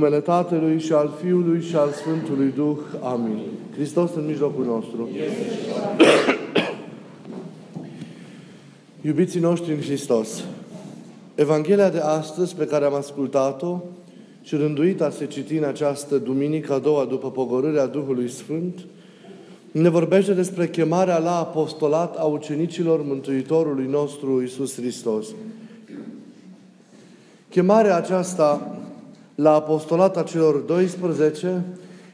numele Tatălui și al Fiului și al Sfântului Duh. Amin. Hristos în mijlocul nostru. Iubiții noștri în Hristos, Evanghelia de astăzi pe care am ascultat-o și rânduit a se citi în această duminică a doua după pogorârea Duhului Sfânt, ne vorbește despre chemarea la apostolat a ucenicilor Mântuitorului nostru Isus Hristos. Chemarea aceasta la apostolata celor 12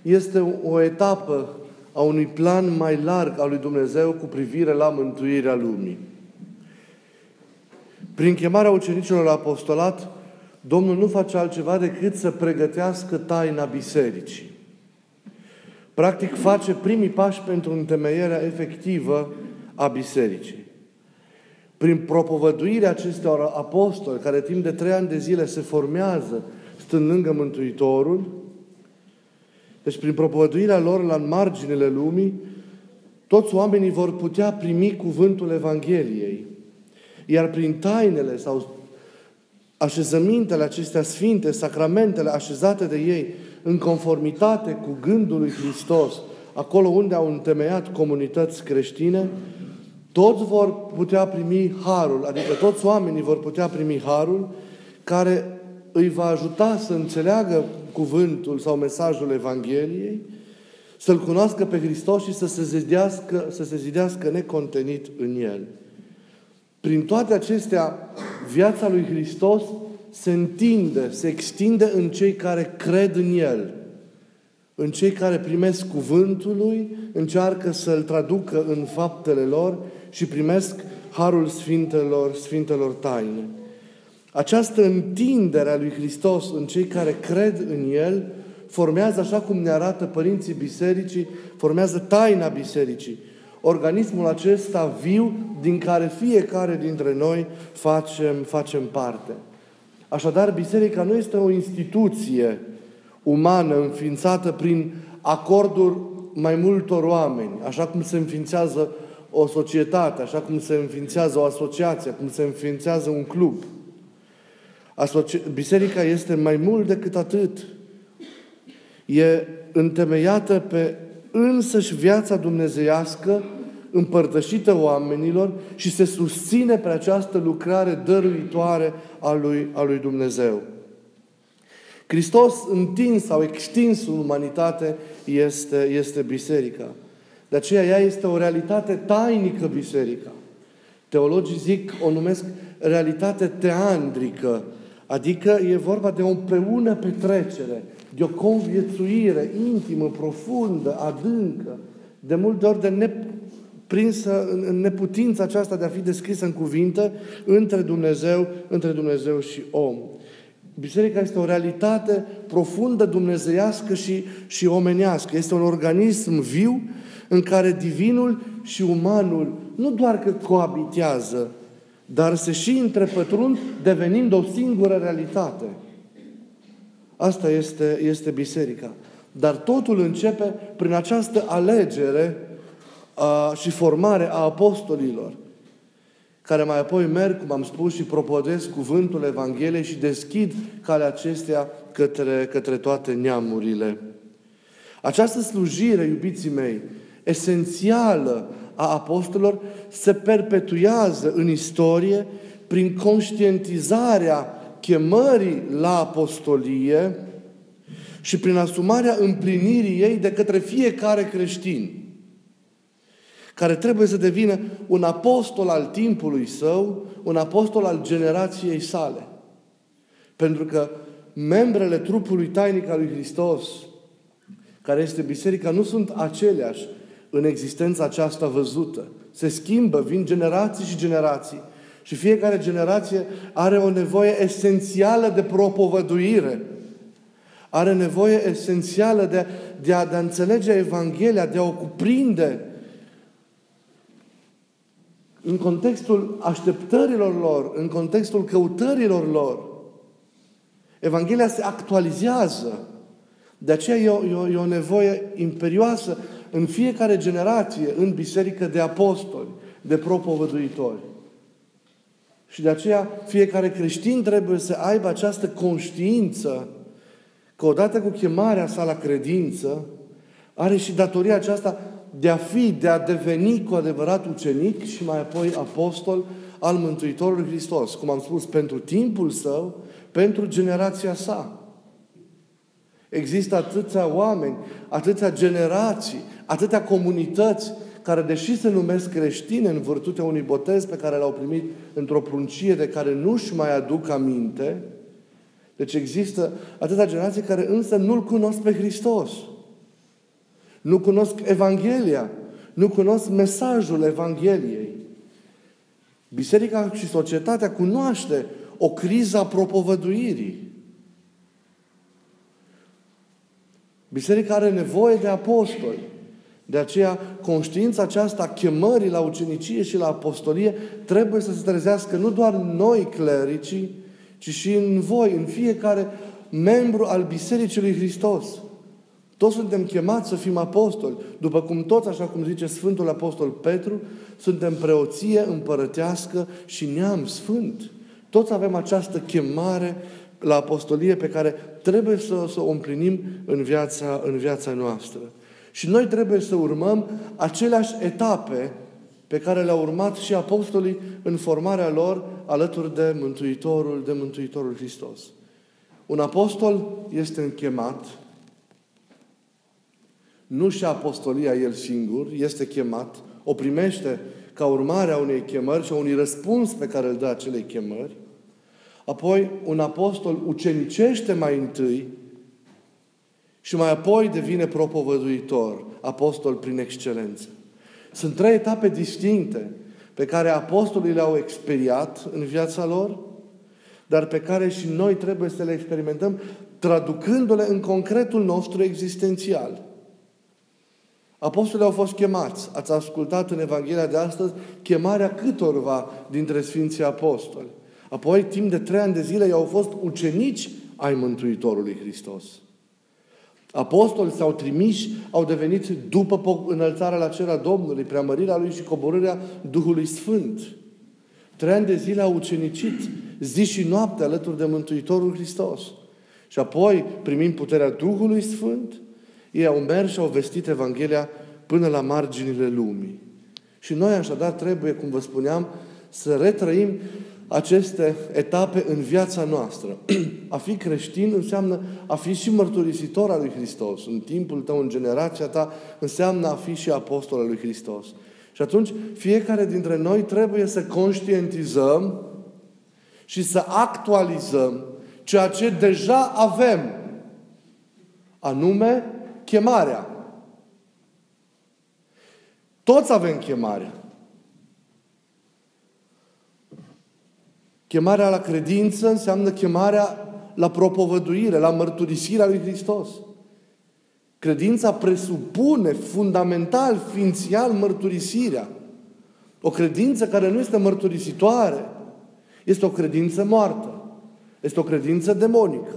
este o etapă a unui plan mai larg al lui Dumnezeu cu privire la mântuirea lumii. Prin chemarea ucenicilor la apostolat, Domnul nu face altceva decât să pregătească taina bisericii. Practic face primii pași pentru întemeierea efectivă a bisericii. Prin propovăduirea acestor apostoli, care timp de trei ani de zile se formează stând lângă Mântuitorul, deci prin propovăduirea lor la marginile lumii, toți oamenii vor putea primi cuvântul Evangheliei. Iar prin tainele sau așezămintele acestea sfinte, sacramentele așezate de ei, în conformitate cu gândul lui Hristos, acolo unde au întemeiat comunități creștine, toți vor putea primi harul, adică toți oamenii vor putea primi harul care îi va ajuta să înțeleagă cuvântul sau mesajul Evangheliei, să-L cunoască pe Hristos și să se zidească, să se zidească necontenit în El. Prin toate acestea, viața lui Hristos se întinde, se extinde în cei care cred în El, în cei care primesc cuvântul Lui, încearcă să-L traducă în faptele lor și primesc harul Sfintelor, Sfintelor taine. Această întindere a lui Hristos în cei care cred în El formează, așa cum ne arată părinții bisericii, formează taina bisericii. Organismul acesta viu din care fiecare dintre noi facem, facem parte. Așadar, biserica nu este o instituție umană înființată prin acorduri mai multor oameni, așa cum se înființează o societate, așa cum se înființează o asociație, cum se înființează un club. Biserica este mai mult decât atât. E întemeiată pe însăși viața dumnezeiască împărtășită oamenilor și se susține pe această lucrare dăruitoare a lui, a lui Dumnezeu. Hristos întins sau extins în umanitate este, este biserica. De aceea ea este o realitate tainică biserica. Teologii zic, o numesc realitate teandrică, Adică e vorba de o împreună petrecere, de o conviețuire intimă, profundă, adâncă, de multe ori de neprinsă în neputința aceasta de a fi descrisă în cuvinte între Dumnezeu, între Dumnezeu și om. Biserica este o realitate profundă, dumnezeiască și, și omenească. Este un organism viu în care divinul și umanul nu doar că coabitează, dar se și întrepătrund devenind o singură realitate. Asta este, este biserica. Dar totul începe prin această alegere a, și formare a apostolilor, care mai apoi merg, cum am spus, și propodesc cuvântul Evangheliei și deschid calea acestea către, către toate neamurile. Această slujire, iubiții mei, esențială a apostolilor se perpetuează în istorie prin conștientizarea chemării la apostolie și prin asumarea împlinirii ei de către fiecare creștin, care trebuie să devină un apostol al timpului său, un apostol al generației sale. Pentru că membrele trupului tainic al lui Hristos, care este biserica, nu sunt aceleași în existența aceasta văzută. Se schimbă, vin generații și generații. Și fiecare generație are o nevoie esențială de propovăduire. Are nevoie esențială de, de, a, de a înțelege Evanghelia, de a o cuprinde în contextul așteptărilor lor, în contextul căutărilor lor. Evanghelia se actualizează. De aceea e o, e o, e o nevoie imperioasă în fiecare generație în biserică de apostoli, de propovăduitori. Și de aceea fiecare creștin trebuie să aibă această conștiință că odată cu chemarea sa la credință, are și datoria aceasta de a fi, de a deveni cu adevărat ucenic și mai apoi apostol al Mântuitorului Hristos. Cum am spus, pentru timpul său, pentru generația sa. Există atâția oameni, atâția generații, atâtea comunități care, deși se numesc creștine în vârtutea unui botez pe care l-au primit într-o pruncie de care nu-și mai aduc aminte, deci există atâtea generații care însă nu-L cunosc pe Hristos. Nu cunosc Evanghelia. Nu cunosc mesajul Evangheliei. Biserica și societatea cunoaște o criză a propovăduirii. Biserica are nevoie de apostoli. De aceea, conștiința aceasta a chemării la ucenicie și la apostolie trebuie să se trezească nu doar noi clericii, ci și în voi, în fiecare membru al Bisericii lui Hristos. Toți suntem chemați să fim apostoli, după cum toți, așa cum zice Sfântul Apostol Petru, suntem preoție împărătească și neam sfânt. Toți avem această chemare la apostolie pe care trebuie să, să o împlinim în viața, în viața noastră. Și noi trebuie să urmăm aceleași etape pe care le-au urmat și apostolii în formarea lor alături de Mântuitorul, de Mântuitorul Hristos. Un apostol este închemat, nu și apostolia el singur, este chemat, o primește ca urmare a unei chemări și a unui răspuns pe care îl dă acelei chemări. Apoi, un apostol ucenicește mai întâi și mai apoi devine propovăduitor, apostol prin excelență. Sunt trei etape distincte pe care apostolii le-au experiat în viața lor, dar pe care și noi trebuie să le experimentăm traducându-le în concretul nostru existențial. Apostolii au fost chemați. Ați ascultat în Evanghelia de astăzi chemarea câtorva dintre Sfinții Apostoli. Apoi, timp de trei ani de zile, i-au fost ucenici ai Mântuitorului Hristos. Apostoli s-au trimis, au devenit după înălțarea la cera Domnului, preamărirea Lui și coborârea Duhului Sfânt. Trei ani de zile au ucenicit zi și noapte alături de Mântuitorul Hristos. Și apoi, primind puterea Duhului Sfânt, ei au mers și au vestit Evanghelia până la marginile lumii. Și noi așadar trebuie, cum vă spuneam, să retrăim aceste etape în viața noastră. A fi creștin înseamnă a fi și mărturisitor al lui Hristos. În timpul tău, în generația ta, înseamnă a fi și apostol al lui Hristos. Și atunci, fiecare dintre noi trebuie să conștientizăm și să actualizăm ceea ce deja avem, anume chemarea. Toți avem chemarea. Chemarea la credință înseamnă chemarea la propovăduire, la mărturisirea lui Hristos. Credința presupune fundamental, ființial mărturisirea. O credință care nu este mărturisitoare este o credință moartă. Este o credință demonică.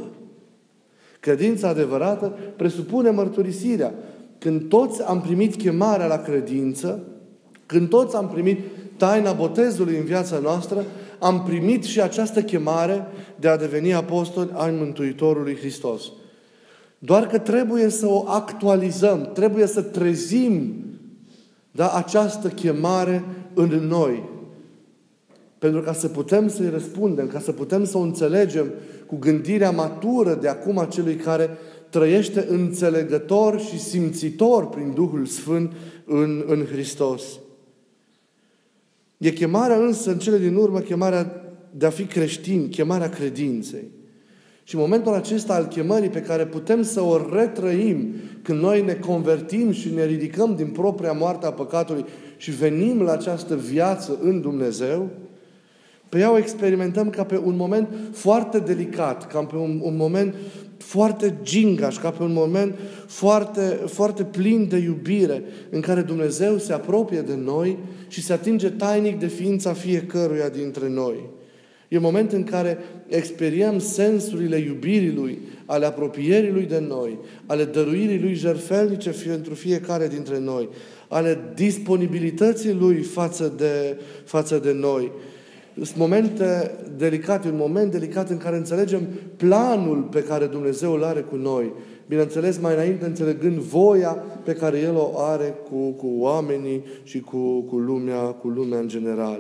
Credința adevărată presupune mărturisirea. Când toți am primit chemarea la credință, când toți am primit taina botezului în viața noastră, am primit și această chemare de a deveni apostoli ai Mântuitorului Hristos. Doar că trebuie să o actualizăm, trebuie să trezim da, această chemare în noi. Pentru ca să putem să-i răspundem, ca să putem să o înțelegem cu gândirea matură de acum a celui care trăiește înțelegător și simțitor prin Duhul Sfânt în, în Hristos. E chemarea însă, în cele din urmă, chemarea de a fi creștin, chemarea credinței. Și în momentul acesta al chemării pe care putem să o retrăim când noi ne convertim și ne ridicăm din propria moarte a păcatului și venim la această viață în Dumnezeu, pe ea o experimentăm ca pe un moment foarte delicat, ca pe un, un moment foarte gingaș, ca pe un moment foarte, foarte plin de iubire, în care Dumnezeu se apropie de noi și se atinge tainic de ființa fiecăruia dintre noi. E un moment în care experiem sensurile iubirii Lui, ale apropierii Lui de noi, ale dăruirii Lui jertfelnice pentru fiecare dintre noi, ale disponibilității Lui față de, față de noi. Sunt momente delicate, un moment delicat în care înțelegem planul pe care Dumnezeu îl are cu noi. Bineînțeles, mai înainte înțelegând voia pe care El o are cu, cu oamenii și cu, cu, lumea, cu lumea în general.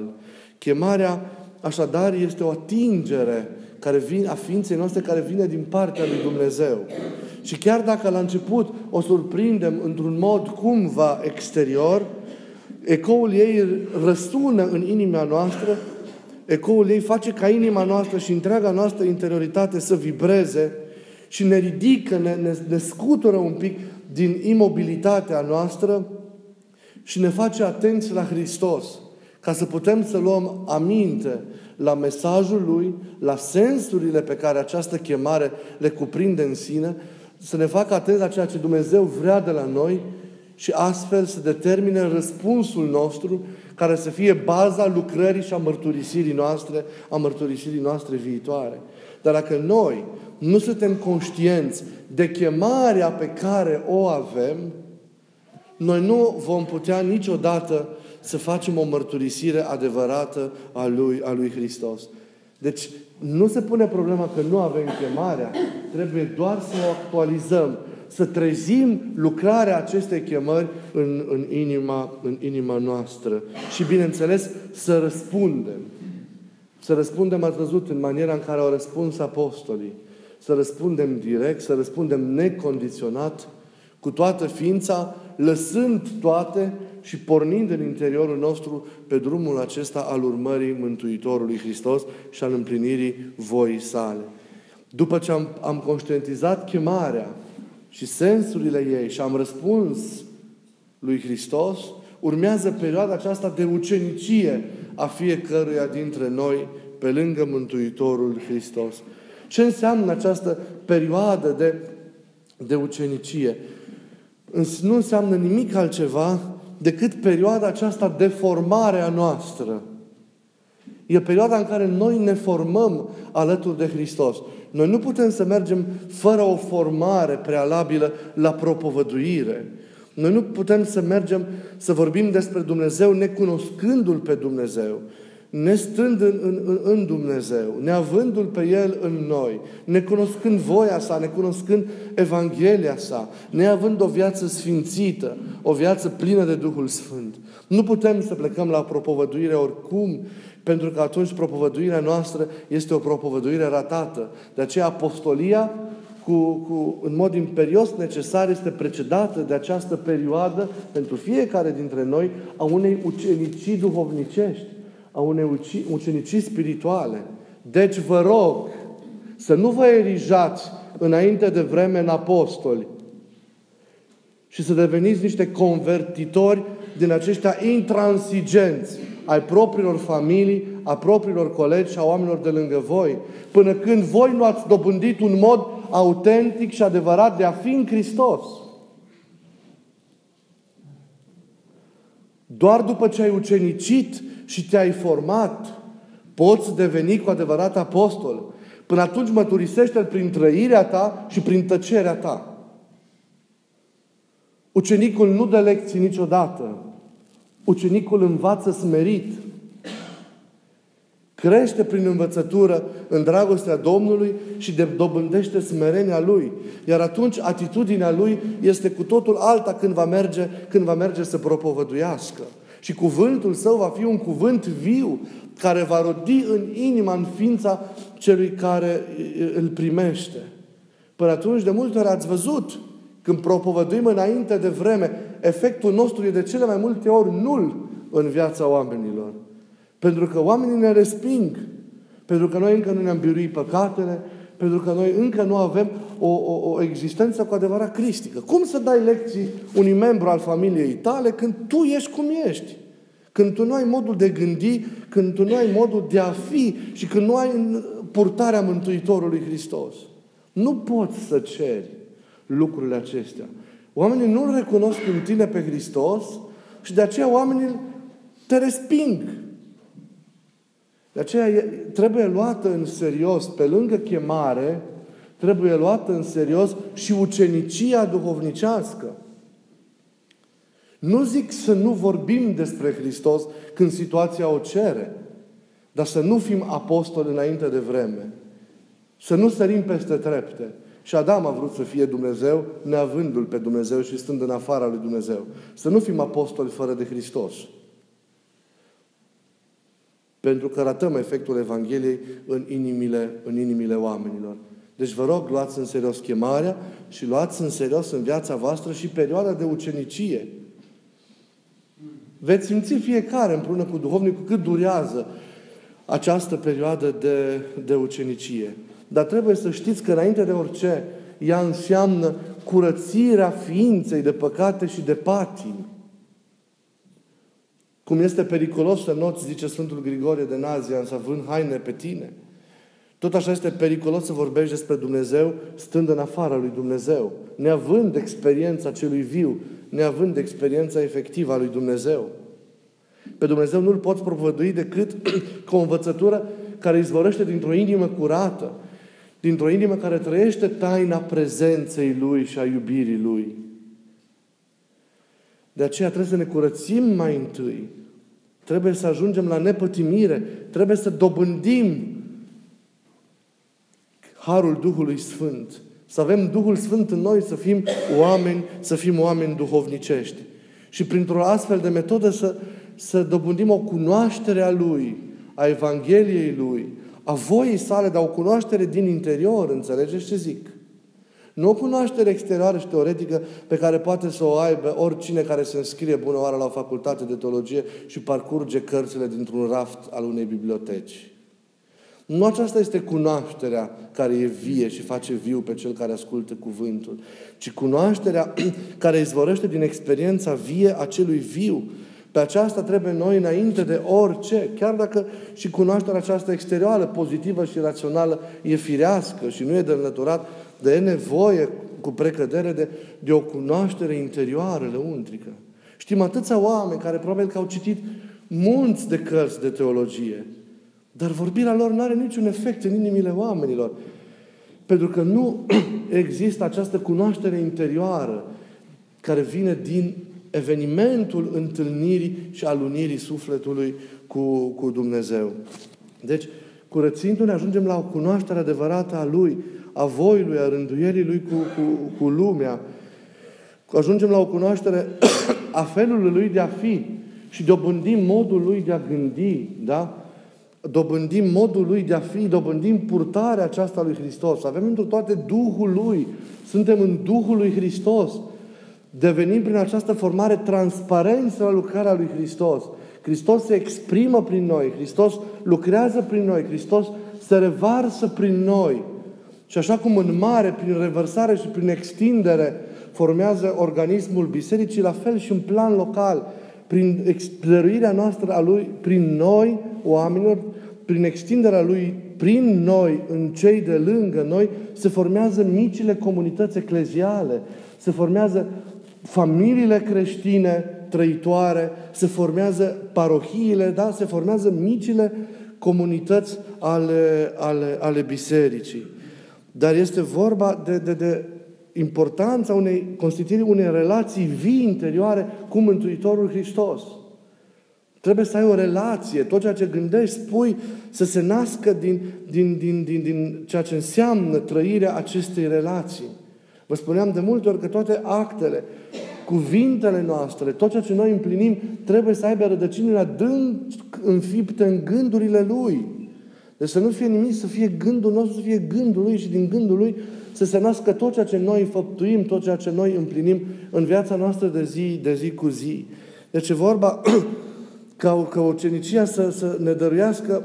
Chemarea, așadar, este o atingere care vine, a ființei noastre care vine din partea lui Dumnezeu. Și chiar dacă la început o surprindem într-un mod cumva exterior, ecoul ei răsună în inima noastră, ecoul ei face ca inima noastră și întreaga noastră interioritate să vibreze și ne ridică, ne, ne, ne scutură un pic din imobilitatea noastră și ne face atenți la Hristos, ca să putem să luăm aminte la mesajul Lui, la sensurile pe care această chemare le cuprinde în sine, să ne facă atenți la ceea ce Dumnezeu vrea de la noi și astfel să determine răspunsul nostru care să fie baza lucrării și a mărturisirii noastre, a mărturisirii noastre viitoare. Dar dacă noi nu suntem conștienți de chemarea pe care o avem, noi nu vom putea niciodată să facem o mărturisire adevărată a lui, a lui Hristos. Deci nu se pune problema că nu avem chemarea, trebuie doar să o actualizăm, să trezim lucrarea acestei chemări în, în, inima, în inima noastră. Și, bineînțeles, să răspundem. Să răspundem, ați văzut, în maniera în care au răspuns apostolii. Să răspundem direct, să răspundem necondiționat, cu toată ființa, lăsând toate și pornind în interiorul nostru pe drumul acesta al urmării Mântuitorului Hristos și al împlinirii voii sale. După ce am, am conștientizat chemarea și sensurile ei și am răspuns lui Hristos, urmează perioada aceasta de ucenicie a fiecăruia dintre noi pe lângă Mântuitorul Hristos. Ce înseamnă această perioadă de, de ucenicie? Nu înseamnă nimic altceva decât perioada aceasta de formare a noastră. E perioada în care noi ne formăm alături de Hristos. Noi nu putem să mergem fără o formare prealabilă la propovăduire. Noi nu putem să mergem să vorbim despre Dumnezeu necunoscându-L pe Dumnezeu nestând în, în, în Dumnezeu, neavându-L pe El în noi, necunoscând voia sa, necunoscând Evanghelia sa, neavând o viață sfințită, o viață plină de Duhul Sfânt. Nu putem să plecăm la propovăduire oricum, pentru că atunci propovăduirea noastră este o propovăduire ratată. De aceea apostolia cu, cu, în mod imperios necesar este precedată de această perioadă pentru fiecare dintre noi a unei ucenicii duhovnicești a unei ucenicii spirituale. Deci vă rog să nu vă erijați înainte de vreme în apostoli și să deveniți niște convertitori din aceștia intransigenți ai propriilor familii, a propriilor colegi și a oamenilor de lângă voi, până când voi nu ați dobândit un mod autentic și adevărat de a fi în Hristos. Doar după ce ai ucenicit și te-ai format, poți deveni cu adevărat apostol. Până atunci măturisește-l prin trăirea ta și prin tăcerea ta. Ucenicul nu dă lecții niciodată. Ucenicul învață smerit. Crește prin învățătură în dragostea Domnului și de dobândește smerenia Lui. Iar atunci atitudinea Lui este cu totul alta când va merge, când va merge să propovăduiască. Și cuvântul său va fi un cuvânt viu care va rodi în inima, în ființa celui care îl primește. Până atunci, de multe ori ați văzut, când propovăduim înainte de vreme, efectul nostru e de cele mai multe ori nul în viața oamenilor. Pentru că oamenii ne resping. Pentru că noi încă nu ne-am biruit păcatele, pentru că noi încă nu avem o, o, o existență cu adevărat cristică. Cum să dai lecții unui membru al familiei tale când tu ești cum ești? Când tu nu ai modul de gândi, când tu nu ai modul de a fi și când nu ai purtarea Mântuitorului Hristos. Nu poți să ceri lucrurile acestea. Oamenii nu-L recunosc în tine pe Hristos și de aceea oamenii te resping. De aceea trebuie luată în serios, pe lângă chemare, trebuie luată în serios și ucenicia duhovnicească. Nu zic să nu vorbim despre Hristos când situația o cere. Dar să nu fim apostoli înainte de vreme. Să nu sărim peste trepte. Și Adam a vrut să fie Dumnezeu, neavându-L pe Dumnezeu și stând în afara lui Dumnezeu. Să nu fim apostoli fără de Hristos. Pentru că ratăm efectul Evangheliei în inimile, în inimile oamenilor. Deci vă rog, luați în serios chemarea și luați în serios în viața voastră și perioada de ucenicie. Veți simți fiecare împreună cu duhovnicul cât durează această perioadă de, de ucenicie. Dar trebuie să știți că înainte de orice, ea înseamnă curățirea ființei de păcate și de patimi. Cum este periculos să noți, zice Sfântul Grigorie de Nazia, să având haine pe tine. Tot așa este periculos să vorbești despre Dumnezeu stând în afara lui Dumnezeu, neavând experiența celui viu, neavând experiența efectivă a lui Dumnezeu. Pe Dumnezeu nu-L poți propovădui decât cu o învățătură care izvorăște dintr-o inimă curată, dintr-o inimă care trăiește taina prezenței Lui și a iubirii Lui. De aceea trebuie să ne curățim mai întâi. Trebuie să ajungem la nepătimire. Trebuie să dobândim harul Duhului Sfânt. Să avem Duhul Sfânt în noi, să fim oameni, să fim oameni duhovnicești. Și printr-o astfel de metodă să, să dobândim o cunoaștere a Lui, a Evangheliei Lui, a voii sale, dar o cunoaștere din interior, înțelegeți ce zic? Nu o cunoaștere exterioară și teoretică pe care poate să o aibă oricine care se înscrie bună oară la o facultate de teologie și parcurge cărțile dintr-un raft al unei biblioteci. Nu aceasta este cunoașterea care e vie și face viu pe cel care ascultă cuvântul, ci cunoașterea care izvorăște din experiența vie a celui viu. Pe aceasta trebuie noi, înainte de orice, chiar dacă și cunoașterea aceasta exterioară, pozitivă și rațională, e firească și nu e de înlăturat, de e nevoie cu precădere de, de o cunoaștere interioară, lăuntrică. Știm atâția oameni care probabil că au citit munți de cărți de teologie, dar vorbirea lor nu are niciun efect în inimile oamenilor. Pentru că nu există această cunoaștere interioară care vine din evenimentul întâlnirii și alunirii sufletului cu, cu Dumnezeu. Deci, curățindu-ne, ajungem la o cunoaștere adevărată a Lui, a voii a rânduierii Lui cu, cu, cu lumea. Ajungem la o cunoaștere a felului Lui de a fi și dobândim modul Lui de a gândi, da? Dobândim modul Lui de a fi, dobândim purtarea aceasta lui Hristos. Avem într toate Duhul Lui. Suntem în Duhul lui Hristos. Devenim prin această formare transparență la lucrarea lui Hristos. Hristos se exprimă prin noi, Hristos lucrează prin noi, Hristos se revarsă prin noi. Și așa cum în mare, prin revărsare și prin extindere, formează organismul bisericii, la fel și în plan local, prin explăruirea noastră a Lui, prin noi, oamenilor, prin extinderea Lui, prin noi, în cei de lângă noi, se formează micile comunități ecleziale, se formează familiile creștine trăitoare, se formează parohiile, da? se formează micile comunități ale, ale, ale bisericii. Dar este vorba de, de, de importanța unei constituirii unei relații vii interioare cu Mântuitorul Hristos. Trebuie să ai o relație. Tot ceea ce gândești, spui, să se nască din, din, din, din, din ceea ce înseamnă trăirea acestei relații. Vă spuneam de multe ori că toate actele, cuvintele noastre, tot ceea ce noi împlinim, trebuie să aibă rădăcinile adânc înfipte în gândurile Lui. Deci să nu fie nimic, să fie gândul nostru, să fie gândul Lui și din gândul Lui să se nască tot ceea ce noi făptuim, tot ceea ce noi împlinim în viața noastră de zi, de zi cu zi. Deci e vorba ca, ca ucenicia să, să ne dăruiască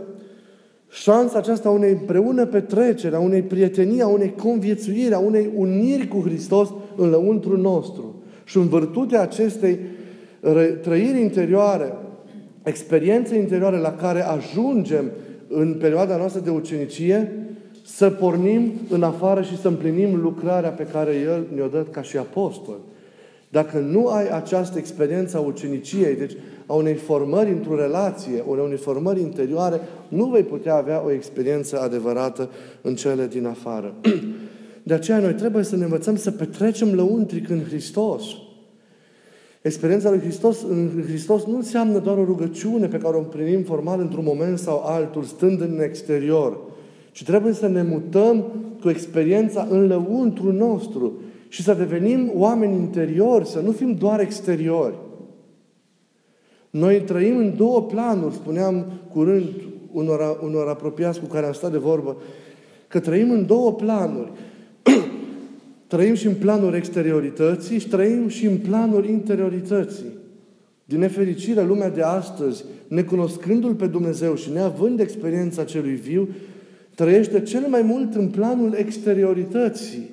șansa aceasta unei împreună petrecere, a unei prietenii, a unei conviețuiri, a unei uniri cu Hristos în lăuntru nostru. Și în virtutea acestei trăiri interioare, experiențe interioare la care ajungem în perioada noastră de ucenicie, să pornim în afară și să împlinim lucrarea pe care El ne-o dă ca și apostol. Dacă nu ai această experiență a uceniciei, deci a unei formări într-o relație, a unei formări interioare, nu vei putea avea o experiență adevărată în cele din afară. De aceea noi trebuie să ne învățăm să petrecem lăuntric în Hristos. Experiența lui Hristos în Hristos nu înseamnă doar o rugăciune pe care o împlinim formal într-un moment sau altul, stând în exterior, ci trebuie să ne mutăm cu experiența în lăuntru nostru și să devenim oameni interiori, să nu fim doar exteriori. Noi trăim în două planuri, spuneam curând unor, unor apropiați cu care am stat de vorbă, că trăim în două planuri. trăim și în planul exteriorității și trăim și în planul interiorității. Din nefericire, lumea de astăzi, necunoscându-L pe Dumnezeu și neavând experiența celui viu, trăiește cel mai mult în planul exteriorității.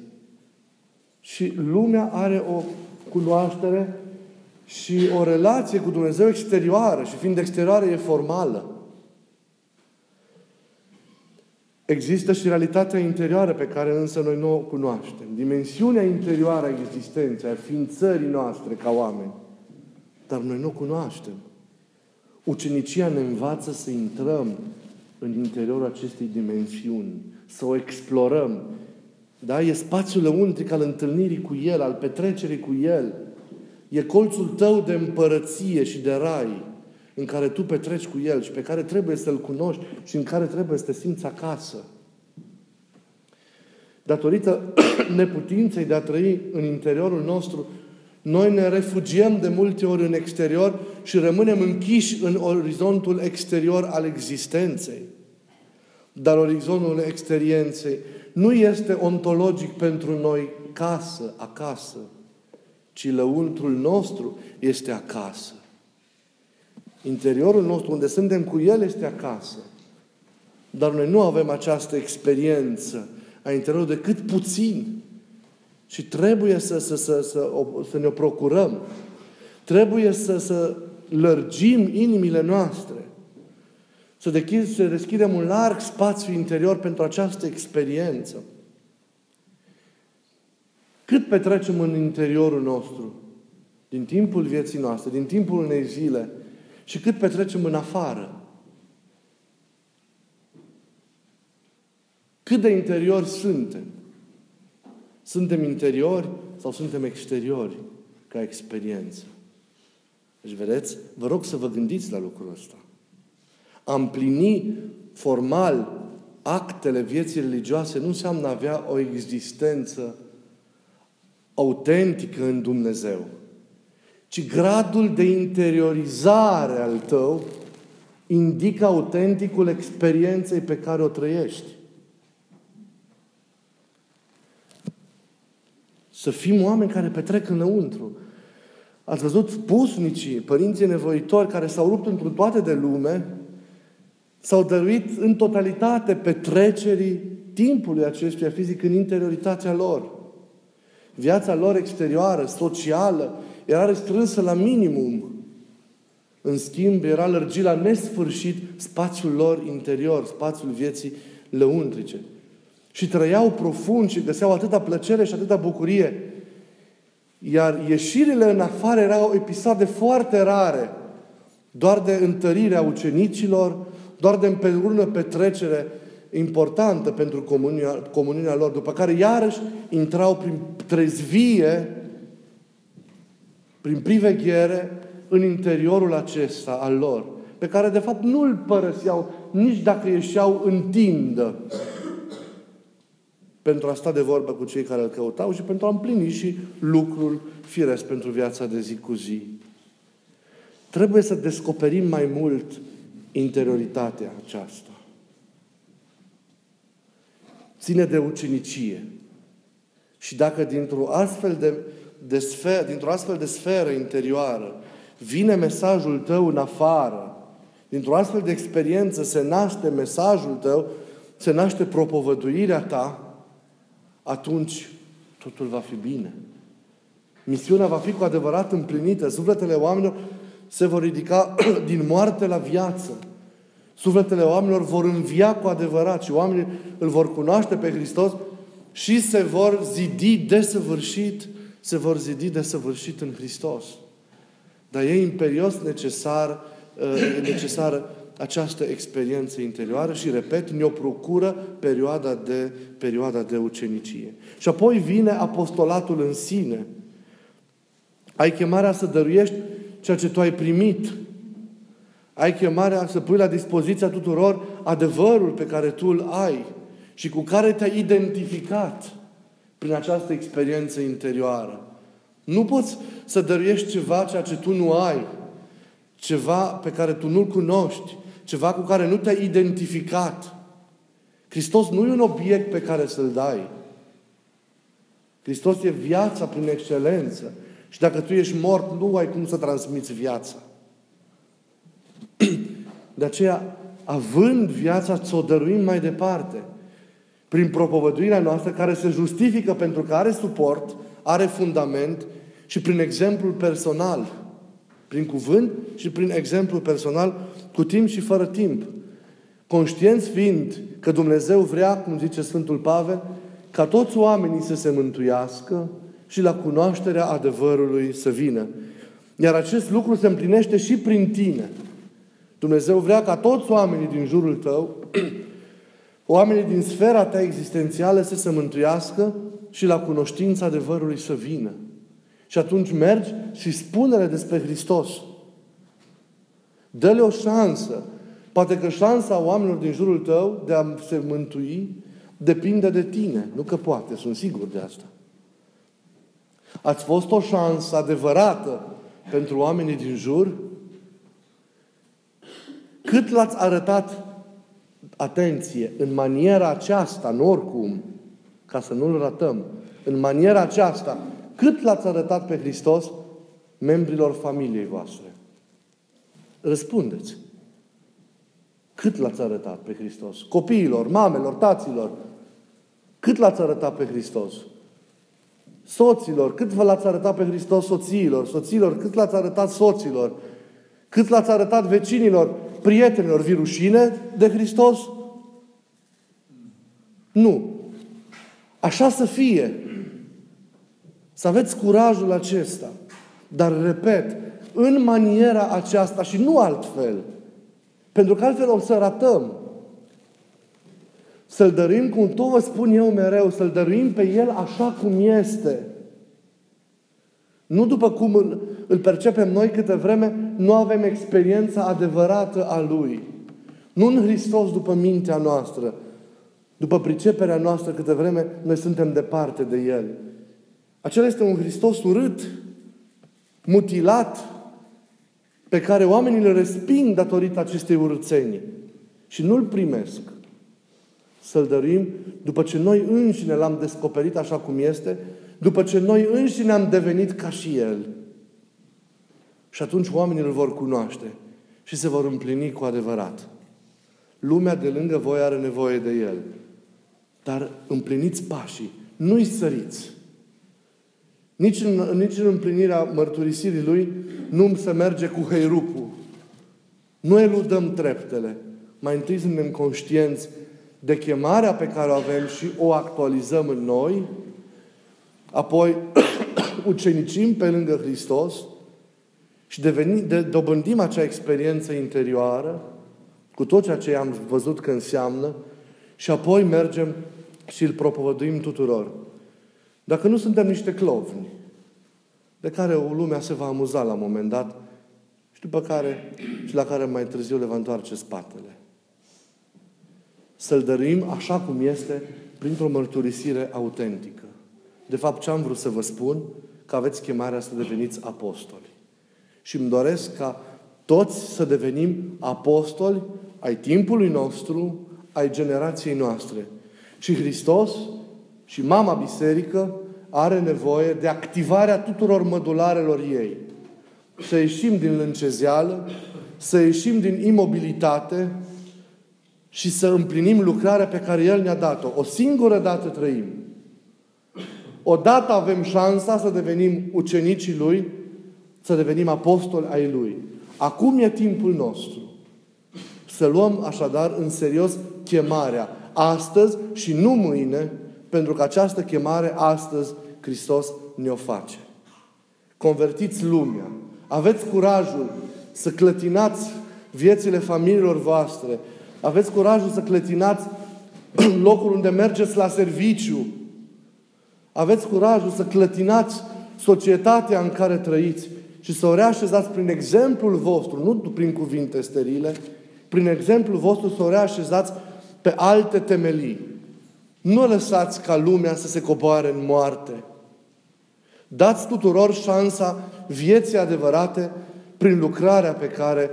Și lumea are o cunoaștere și o relație cu Dumnezeu exterioară și fiind exterioară e formală. Există și realitatea interioară pe care însă noi nu o cunoaștem. Dimensiunea interioară a existenței, a ființării noastre ca oameni. Dar noi nu o cunoaștem. Ucenicia ne învață să intrăm în interiorul acestei dimensiuni, să o explorăm. Da? E spațiul lăuntric al întâlnirii cu El, al petrecerii cu El. E colțul tău de împărăție și de rai în care tu petreci cu El și pe care trebuie să-L cunoști și în care trebuie să te simți acasă. Datorită neputinței de a trăi în interiorul nostru, noi ne refugiem de multe ori în exterior și rămânem închiși în orizontul exterior al existenței. Dar orizontul experienței nu este ontologic pentru noi casă, acasă, ci lăuntrul nostru este acasă. Interiorul nostru, unde suntem cu El, este acasă. Dar noi nu avem această experiență a interiorului decât puțin. Și trebuie să, să, să, să, să ne o procurăm. Trebuie să, să lărgim inimile noastre. Să, deschid, să deschidem un larg spațiu interior pentru această experiență. Cât petrecem în interiorul nostru? Din timpul vieții noastre, din timpul unei zile, și cât petrecem în afară. Cât de interiori suntem? Suntem interiori sau suntem exteriori ca experiență? Deci, vedeți, vă rog să vă gândiți la lucrul ăsta. A împlini formal actele vieții religioase nu înseamnă a avea o existență autentică în Dumnezeu ci gradul de interiorizare al tău indică autenticul experienței pe care o trăiești. Să fim oameni care petrec înăuntru. Ați văzut pusnicii, părinții nevoitori care s-au rupt într toate de lume, s-au dăruit în totalitate petrecerii timpului acestuia fizic în interioritatea lor. Viața lor exterioară, socială, era restrânsă la minimum. În schimb, era lărgit la nesfârșit spațiul lor interior, spațiul vieții lăuntrice. Și trăiau profund și găseau atâta plăcere și atâta bucurie. Iar ieșirile în afară erau episoade foarte rare. Doar de întărire a ucenicilor, doar de împreună petrecere importantă pentru comunia, comuniunea lor, după care iarăși intrau prin trezvie prin priveghere în interiorul acesta al lor, pe care de fapt nu îl părăseau nici dacă ieșeau în tindă pentru a sta de vorbă cu cei care îl căutau și pentru a împlini și lucrul firesc pentru viața de zi cu zi. Trebuie să descoperim mai mult interioritatea aceasta. Ține de ucenicie. Și dacă dintr-o astfel de de sfer, dintr-o astfel de sferă interioară, vine mesajul tău în afară, dintr-o astfel de experiență se naște mesajul tău, se naște propovăduirea ta, atunci totul va fi bine. Misiunea va fi cu adevărat împlinită. Sufletele oamenilor se vor ridica din moarte la viață. Sufletele oamenilor vor învia cu adevărat și oamenii îl vor cunoaște pe Hristos și se vor zidi desăvârșit se vor zidi de săvârșit în Hristos. Dar e imperios necesar, uh, e necesară această experiență interioară și, repet, ne-o procură perioada de, perioada de ucenicie. Și apoi vine apostolatul în sine. Ai chemarea să dăruiești ceea ce tu ai primit. Ai chemarea să pui la dispoziția tuturor adevărul pe care tu îl ai și cu care te-ai identificat prin această experiență interioară. Nu poți să dăruiești ceva ceea ce tu nu ai, ceva pe care tu nu-l cunoști, ceva cu care nu te-ai identificat. Hristos nu e un obiect pe care să-l dai. Hristos e viața prin excelență. Și dacă tu ești mort, nu ai cum să transmiți viața. De aceea, având viața, să o dăruim mai departe. Prin propovăduirea noastră, care se justifică pentru că are suport, are fundament și prin exemplul personal. Prin cuvânt și prin exemplu personal, cu timp și fără timp. Conștienți fiind că Dumnezeu vrea, cum zice Sfântul Pavel, ca toți oamenii să se mântuiască și la cunoașterea adevărului să vină. Iar acest lucru se împlinește și prin tine. Dumnezeu vrea ca toți oamenii din jurul tău, oamenii din sfera ta existențială să se mântuiască și la cunoștința adevărului să vină. Și atunci mergi și spune despre Hristos. Dă-le o șansă. Poate că șansa oamenilor din jurul tău de a se mântui depinde de tine. Nu că poate, sunt sigur de asta. Ați fost o șansă adevărată pentru oamenii din jur? Cât l-ați arătat atenție în maniera aceasta, nu oricum, ca să nu-l ratăm, în maniera aceasta, cât l-ați arătat pe Hristos membrilor familiei voastre? Răspundeți. Cât l-ați arătat pe Hristos? Copiilor, mamelor, taților. Cât l-ați arătat pe Hristos? Soților, cât vă l-ați arătat pe Hristos soțiilor? Soților, cât l-ați arătat soților? Cât l-ați arătat vecinilor, prietenilor? Vi rușine de Hristos? Nu. Așa să fie. Să aveți curajul acesta. Dar, repet, în maniera aceasta și nu altfel. Pentru că altfel o să ratăm. Să-L dăruim, cum tot vă spun eu mereu, să-L dăruim pe El așa cum este. Nu după cum îl, îl percepem noi câte vreme, nu avem experiența adevărată a Lui. Nu în Hristos după mintea noastră, după priceperea noastră câte vreme noi suntem departe de El. Acela este un Hristos urât, mutilat, pe care oamenii îl resping datorită acestei urățenii și nu-l primesc. Să-l dăruim după ce noi înșine l-am descoperit așa cum este, după ce noi înșine am devenit ca și El. Și atunci oamenii îl vor cunoaște și se vor împlini cu adevărat. Lumea de lângă voi are nevoie de El. Dar împliniți pașii, nu-i săriți. Nici în, nici în împlinirea mărturisirii Lui nu se merge cu heirupul. Nu eludăm treptele. Mai întâi suntem conștienți de chemarea pe care o avem și o actualizăm în noi, apoi ucenicim pe lângă Hristos și deveni, de, dobândim acea experiență interioară cu tot ceea ce am văzut că înseamnă și apoi mergem și îl propovăduim tuturor. Dacă nu suntem niște clovni, de care o lumea se va amuza la un moment dat și după care și la care mai târziu le va întoarce spatele. Să-L dăruim așa cum este, printr-o mărturisire autentică. De fapt, ce am vrut să vă spun? Că aveți chemarea să deveniți apostoli. Și îmi doresc ca toți să devenim apostoli ai timpului nostru, ai generației noastre. Și Hristos și Mama Biserică are nevoie de activarea tuturor mădularelor ei. Să ieșim din lâncezeală, să ieșim din imobilitate și să împlinim lucrarea pe care El ne-a dat-o. O singură dată trăim. Odată avem șansa să devenim ucenicii Lui, să devenim apostoli ai Lui. Acum e timpul nostru. Să luăm așadar în serios chemarea. Astăzi și nu mâine, pentru că această chemare astăzi Hristos ne-o face. Convertiți lumea. Aveți curajul să clătinați viețile familiilor voastre. Aveți curajul să clătinați locul unde mergeți la serviciu. Aveți curajul să clătinați societatea în care trăiți și să o reașezați prin exemplul vostru, nu prin cuvinte sterile, prin exemplul vostru să o reașezați pe alte temelii. Nu lăsați ca lumea să se coboare în moarte. Dați tuturor șansa vieții adevărate prin lucrarea pe care,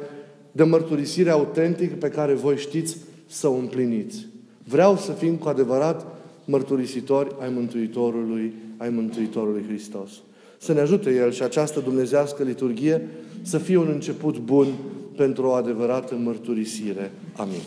de mărturisire autentică pe care voi știți să o împliniți. Vreau să fim cu adevărat mărturisitori ai Mântuitorului, ai Mântuitorului Hristos. Să ne ajute El și această dumnezească liturghie să fie un început bun pentru o adevărată mărturisire. Amin.